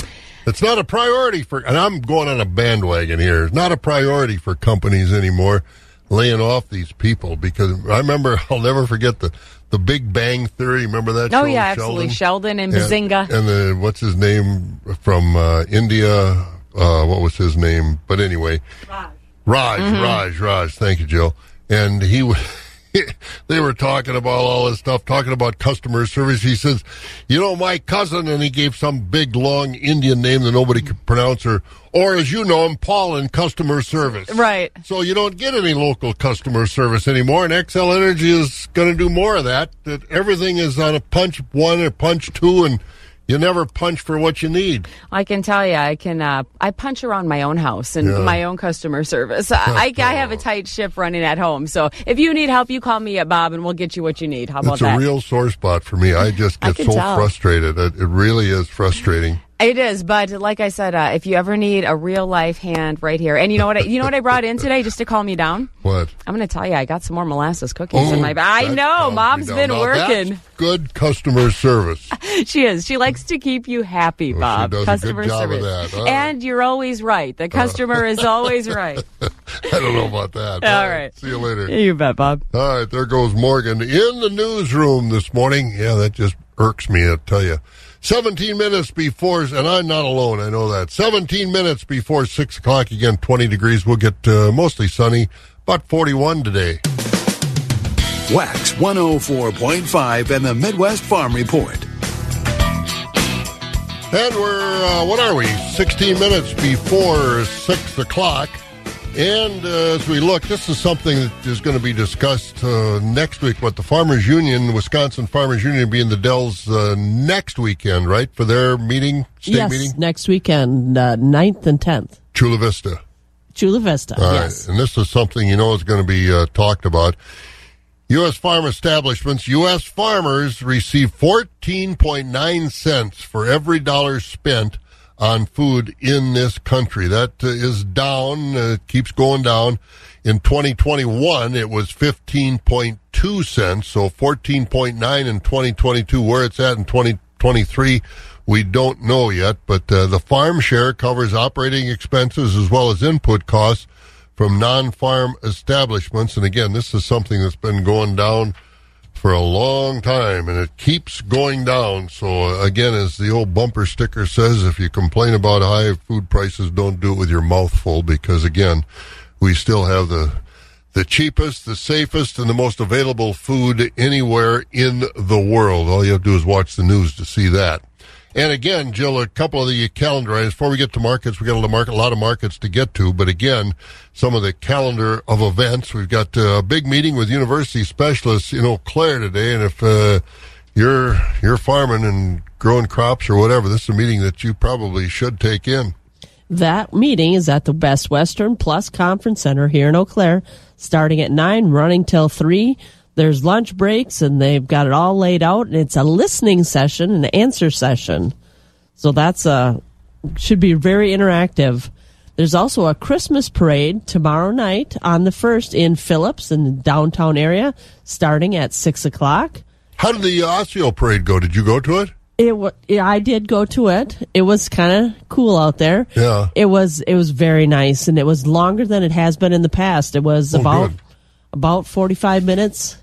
It's not a priority for, and I'm going on a bandwagon here. It's not a priority for companies anymore laying off these people because I remember I'll never forget the the Big Bang Theory. Remember that? Oh show, yeah, absolutely. Sheldon, and Bazinga, and, and the what's his name from uh, India? Uh, what was his name? But anyway, Raj. Raj, mm-hmm. Raj, Raj. Thank you, Jill. And he was. they were talking about all this stuff, talking about customer service. He says, "You know, my cousin," and he gave some big, long Indian name that nobody could pronounce, or, or as you know him, Paul in customer service. Right. So you don't get any local customer service anymore, and Xcel Energy is going to do more of that. That everything is on a punch one or punch two, and you never punch for what you need. I can tell you, I can. Uh, I punch around my own house and yeah. my own customer service. I, I, have a tight ship running at home, so if you need help, you call me at Bob, and we'll get you what you need. How about that? It's a real sore spot for me. I just get so tell. frustrated. It, it really is frustrating. It is, but like I said, uh, if you ever need a real life hand right here, and you know what, I, you know what I brought in today just to calm you down. What? I'm going to tell you, I got some more molasses cookies oh, in my. bag. I know, Mom's been now working. good customer service. she is. She likes to keep you happy, Bob. Well, customer service, and you're always right. The customer uh. is always right. I don't know about that. All, All right. right. See you later. You bet, Bob. All right, there goes Morgan in the newsroom this morning. Yeah, that just irks me. I tell you. 17 minutes before, and I'm not alone, I know that. 17 minutes before 6 o'clock, again, 20 degrees. We'll get uh, mostly sunny, about 41 today. Wax 104.5 and the Midwest Farm Report. And we're, uh, what are we, 16 minutes before 6 o'clock. And uh, as we look, this is something that is going to be discussed uh, next week. But the Farmers Union, Wisconsin Farmers Union, be in the Dells uh, next weekend, right, for their meeting, state yes, meeting? next weekend, uh, 9th and 10th. Chula Vista. Chula Vista, All yes. Right. And this is something you know is going to be uh, talked about. U.S. farm establishments, U.S. farmers receive 14.9 cents for every dollar spent on food in this country. That uh, is down, uh, keeps going down. In 2021, it was 15.2 cents, so 14.9 in 2022. Where it's at in 2023, we don't know yet, but uh, the farm share covers operating expenses as well as input costs from non-farm establishments. And again, this is something that's been going down for a long time, and it keeps going down. So again, as the old bumper sticker says, if you complain about high food prices, don't do it with your mouth full, because again, we still have the the cheapest, the safest, and the most available food anywhere in the world. All you have to do is watch the news to see that. And again, Jill, a couple of the calendar items. Before we get to markets, we got a market, a lot of markets to get to. But again, some of the calendar of events. We've got uh, a big meeting with university specialists in Eau Claire today. And if uh, you're you're farming and growing crops or whatever, this is a meeting that you probably should take in. That meeting is at the Best Western Plus Conference Center here in Eau Claire, starting at 9, running till 3. There's lunch breaks, and they've got it all laid out, and it's a listening session, an answer session. So that's a, should be very interactive. There's also a Christmas parade tomorrow night on the 1st in Phillips in the downtown area, starting at 6 o'clock. How did the Osseo parade go? Did you go to it? It yeah, I did go to it. It was kind of cool out there. Yeah. It was it was very nice and it was longer than it has been in the past. It was Oh, about good. about 45 minutes.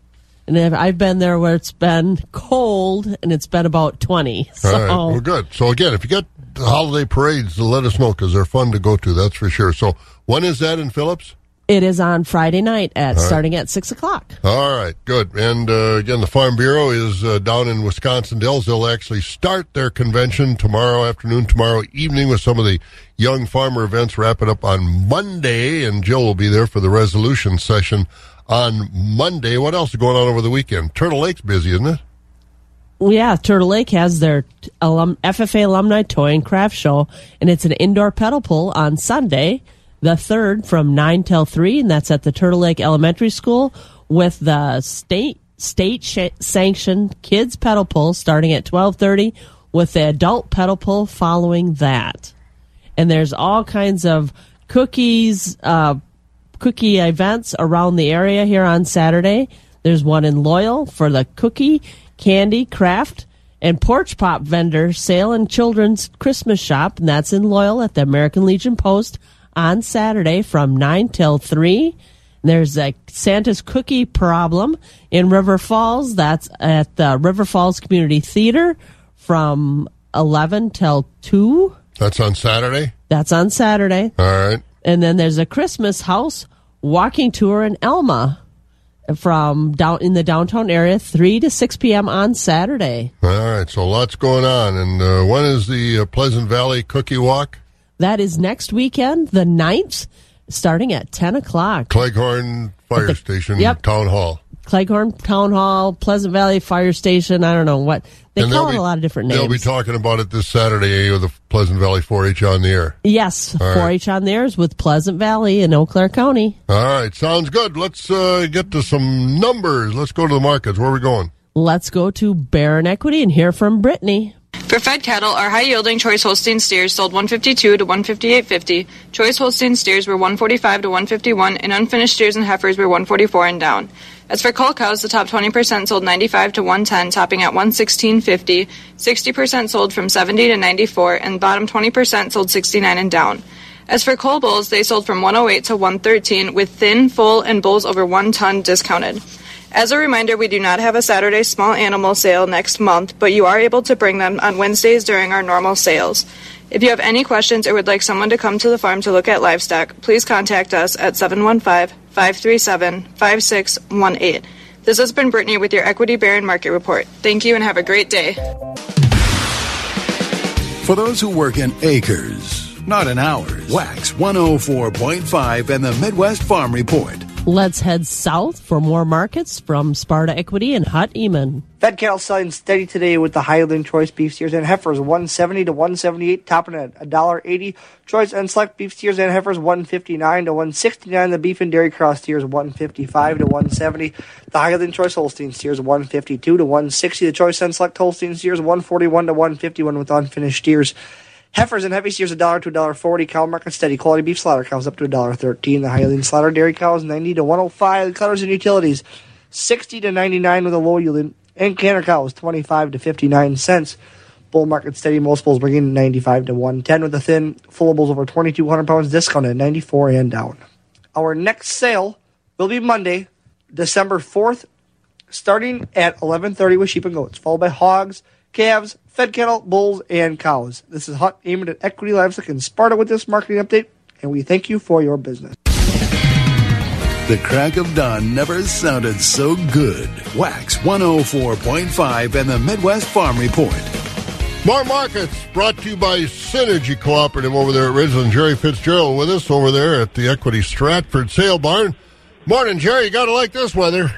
And I've- been there where it's been cold and it's been about 20. So All right. Well, good. So again, if you get the holiday parades, let us know because they're fun to go to. That's for sure. So when is that in Phillips? it is on Friday night at starting at 6 o'clock. All right, good. And uh, again, the Farm Bureau is uh, down in Wisconsin Dells. They'll actually start their convention tomorrow afternoon, tomorrow evening with some of the young farmer events. Wrap it up on Monday, and Jill will be there for the resolution session on Monday. What else is going on over the weekend? Turtle Lake's busy, isn't it? Yeah, Turtle Lake has their alum, FFA Alumni Toy and Craft Show, and it's an indoor pedal pull on Sunday, the 3rd, from 9 till 3, and that's at the Turtle Lake Elementary School with the state state sh- sanctioned kids pedal pull starting at 12:30 with the adult pedal pull following that. And there's all kinds of cookies uh, cookie events around the area here on Saturday. There's one in Loyal for the cookie, candy, craft, and porch pop vendor sale and children's Christmas shop, and that's in Loyal at the American Legion Post on Saturday from 9 till 3. There's a Santa's cookie problem in River Falls. That's at the River Falls Community Theater from 11 till 2. That's on Saturday. That's on Saturday. All right. And then there's a Christmas house walking tour in Elma from down in the downtown area, 3 to 6 p.m. on Saturday. All right. So lots going on. And uh, when is the uh, Pleasant Valley Cookie Walk? That is next weekend, the 9th, starting at 10 o'clock. Cleghorn Fire the- Station, Yep. Town Hall. Cleghorn Town Hall, Pleasant Valley Fire Station, I don't know what. They And call it be- a lot of different names. They'll be talking about it this Saturday with the Pleasant Valley 4-H on the air. yes, All 4 right. H on theirs with Pleasant Valley in Eau Claire County. All right, sounds good. Let's uh, get to some numbers. Let's go to the markets. Where are we going? Let's go to Barron Equity and hear from Brittany. For fed cattle, our high yielding choice Holstein steers sold 152 to 158.50. Choice Holstein steers were 145 to 151, and unfinished steers and heifers were 144 and down. As for cull cows, the top 20% sold 95 to 110, topping at 116.50. 60% sold from 70 to 94, and bottom 20% sold 69 and down. As for coal bulls, they sold from 108 to 113, with thin, full, and bulls over one ton discounted. As a reminder, we do not have a Saturday small animal sale next month, but you are able to bring them on Wednesdays during our normal sales. If you have any questions or would like someone to come to the farm to look at livestock, please contact us at 715 537 5618. This has been Brittany with your Equity Barron Market Report. Thank you and have a great day. For those who work in acres, not in hours, Wax 104.5 and the Midwest Farm Report. Let's head south for more markets from Sparta Equity and Hut Eman. Fed cattle selling steady today with the Highland choice beef steers and heifers 170 to 178, topping at $1.80. Choice and select beef steers and heifers 159 to 169. The beef and dairy cross steers 155 to 170. The Highland choice Holstein steers 152 to 160. The choice and select Holstein steers 141 to 151 with unfinished steers. Heifers and heavy steers a dollar to a dollar forty. Cow market steady. Quality beef slaughter cows up to a dollar thirteen. The Highland slaughter dairy cows ninety to one hundred five. The cutters and utilities sixty to ninety nine with a low yielding. And canner cows twenty five to fifty nine cents. Bull market steady. Most bulls bringing ninety five to one ten with a thin. Full bulls over twenty two hundred pounds discounted ninety four and down. Our next sale will be Monday, December fourth, starting at 11:30 with sheep and goats, followed by hogs, calves, fed cattle, bulls, and cows. This is Hut aimed at equity livestock in Sparta with this marketing update, and we thank you for your business. The crack of dawn never sounded so good. Wax 104.5 and the Midwest Farm Report. More markets brought to you by Synergy Cooperative over there at Ridgeland. Jerry Fitzgerald with us over there at the Equity Stratford Sale Barn. Morning, Jerry. You got to like this weather.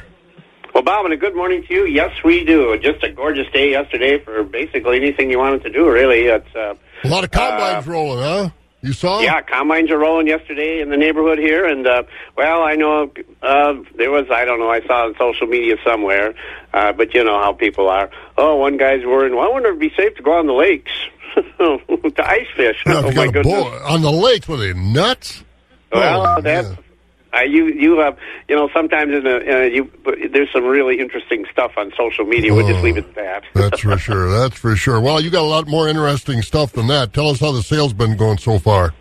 Well, Bob, and a good morning to you. Yes, we do. Just a gorgeous day yesterday for basically anything you wanted to do, really. It's uh, A lot of combines rolling, huh? You saw? Yeah, combines are rolling yesterday in the neighborhood here, and uh, well, I know uh, there was I don't know I saw on social media somewhere, uh, but you know how people are. Oh, one guy's worrying. Well, I wonder if it'd be safe to go on the lakes to ice fish. Yeah, oh my goodness! bull on the lakes, were they nuts? Well, Oh, that's man. Uh, you. You have you know sometimes in the uh, you there's some really interesting stuff on social media. We'll just leave it at that. That's for sure. That's for sure. Well, you got a lot more interesting stuff than that. Tell us how the sales been going so far.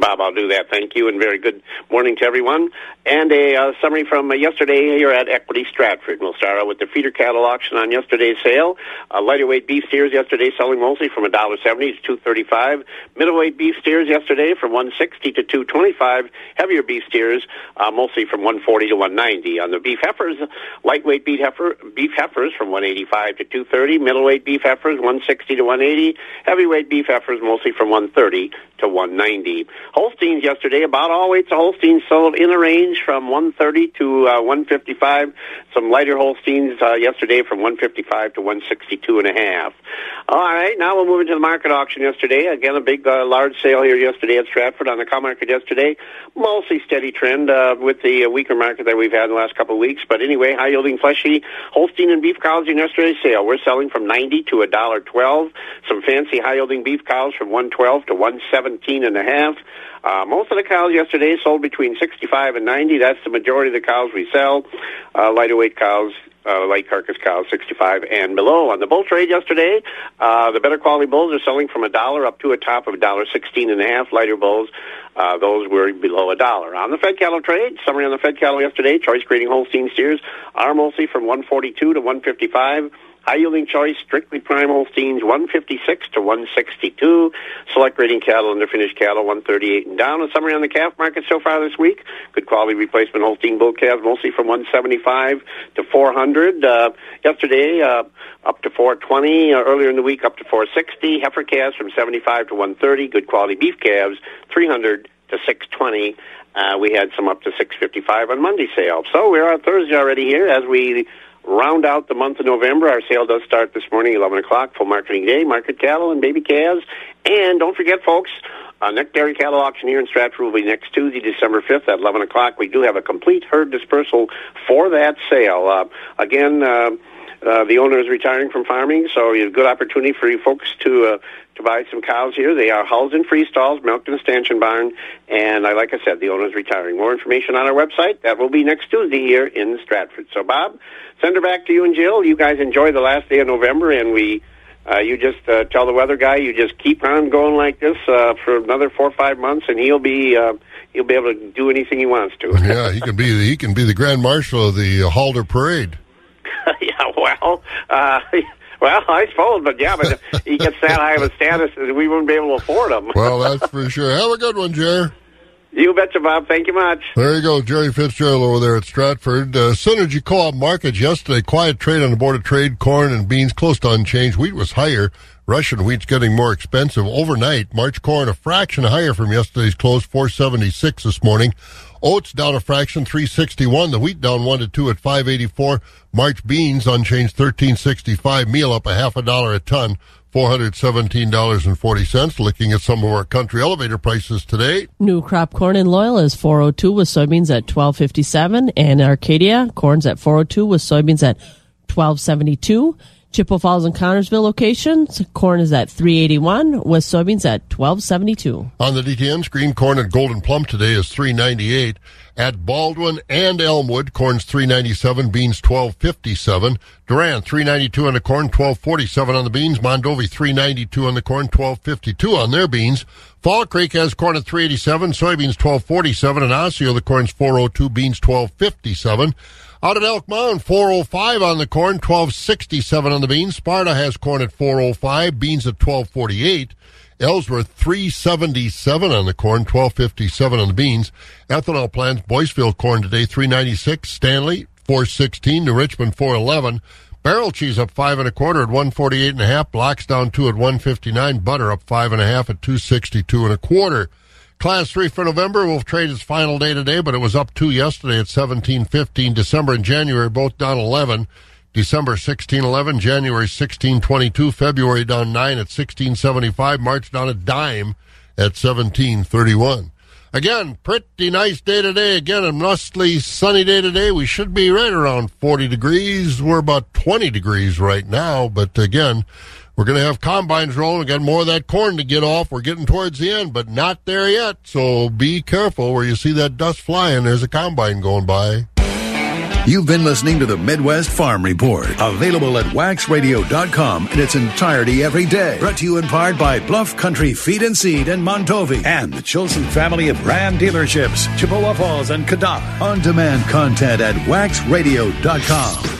Bob, I'll do that. Thank you, and very good morning to everyone. And a uh, summary from uh, yesterday here at Equity Stratford. We'll start out with the feeder cattle auction on yesterday's sale. Uh, lighter weight beef steers yesterday selling mostly from $1.70 to two thirty-five. Middleweight beef steers yesterday from one sixty to two twenty-five. Heavier beef steers uh, mostly from one forty to one ninety. On the beef heifers, lightweight beef heifer beef heifers from one eighty-five to two thirty. Middleweight beef heifers one sixty to one eighty. Heavyweight beef heifers mostly from one thirty to one ninety. Holsteins yesterday, about all weights of Holsteins sold in a range from 130 to uh, 155. Some lighter Holsteins uh, yesterday from 155 to 162 and a half. All right, now we'll move into the market auction yesterday. Again, a big, uh, large sale here yesterday at Stratford on the cow market yesterday. Mostly steady trend uh, with the uh, weaker market that we've had in the last couple of weeks. But anyway, high yielding fleshy Holstein and beef cows in yesterday's sale. We're selling from 90 to a dollar 12. Some fancy high yielding beef cows from 112 to 117 and a half. Uh, most of the cows yesterday sold between 65 and 90. That's the majority of the cows we sell. Uh, lighter weight cows, uh, light carcass cows, 65 and below. On the bull trade yesterday, uh, the better quality bulls are selling from a dollar up to a top of a dollar 16 and a half. Lighter bulls, uh, those were below a dollar. On the fed cattle trade, summary on the fed cattle yesterday, choice grading Holstein steers are mostly from 142 to 155. High yielding choice, strictly primal Holsteins, 156 to 162. Select grading cattle and finished cattle, 138 and down. A summary on the calf market so far this week. Good quality replacement Holstein bull calves, mostly from 175 to 400. Uh, yesterday, uh, up to 420. Uh, earlier in the week, up to 460. Heifer calves from 75 to 130. Good quality beef calves, 300 to 620. Uh, we had some up to 655 on Monday sale. So we're on Thursday already here as we round out the month of November. Our sale does start this morning, 11 o'clock, full marketing day, market cattle and baby calves. And don't forget, folks, uh, next dairy cattle auction here in Stratford will be next Tuesday, December 5th at 11 o'clock. We do have a complete herd dispersal for that sale. Uh, again, uh, uh, the owner is retiring from farming, so a good opportunity for you folks to uh, to buy some cows here. They are in free stalls, milked in a stanchion barn, and I, like I said, the owner is retiring. More information on our website. That will be next Tuesday here in Stratford. So, Bob, send her back to you and Jill. You guys enjoy the last day of November, and we. Uh, you just uh, tell the weather guy you just keep on going like this uh, for another four or five months, and he'll be uh, he'll be able to do anything he wants to. yeah, he can be the, he can be the grand marshal of the uh, Halder Parade. yeah, well, uh, well, I suppose, but yeah, but if he gets that high of a status, we wouldn't be able to afford him. Well, that's for sure. Have a good one, Jerry. You betcha, Bob. Thank you much. There you go, Jerry Fitzgerald over there at Stratford. Uh, Synergy Co-op markets yesterday. Quiet trade on the board of trade. Corn and beans close to unchanged. Wheat was higher. Russian wheat's getting more expensive overnight. March corn a fraction higher from yesterday's close, 476 this morning. Oats down a fraction, 361. The wheat down one to two at 584. March beans unchanged, 1365. Meal up a half a dollar a ton, $417.40. Looking at some of our country elevator prices today. New crop corn in Loyola is 402 with soybeans at 1257 and Arcadia corn's at 402 with soybeans at 1272. Chippewa Falls and Connorsville locations, corn is at 381 with soybeans at 1272. On the DTN screen, corn and Golden Plum today is 398. At Baldwin and Elmwood, corn's 397, beans 1257. Durand 392 on the corn, 1247 on the beans. Mondovi 392 on the corn, 1252 on their beans. Fall Creek has corn at 387, soybeans 1247, and Osseo the corn's 402, beans 1257. Out at Elk Mound, 405 on the corn, 1267 on the beans. Sparta has corn at 405, beans at 1248. Ellsworth 377 on the corn, 1257 on the beans. Ethanol plants, Boyceville corn today 396, Stanley 416, New Richmond 411, Barrel cheese up five and a quarter at 148 and a half. Blocks down two at 159. Butter up five and a half at 262 and a quarter. Class three for November will trade its final day today, but it was up two yesterday at 1715. December and January both down 11. December 1611, January 1622, February down 9 at 1675, March down a dime at 1731. Again, pretty nice day today. Again, a mostly sunny day today. We should be right around 40 degrees. We're about 20 degrees right now, but again, we're going to have combines rolling. We got more of that corn to get off. We're getting towards the end, but not there yet. So be careful where you see that dust flying. There's a combine going by. You've been listening to the Midwest Farm Report, available at waxradio.com in its entirety every day. Brought to you in part by Bluff Country Feed and Seed in Mondovi and the Chilson family of Ram dealerships, Chippewa Falls and Cadott. On demand content at waxradio.com.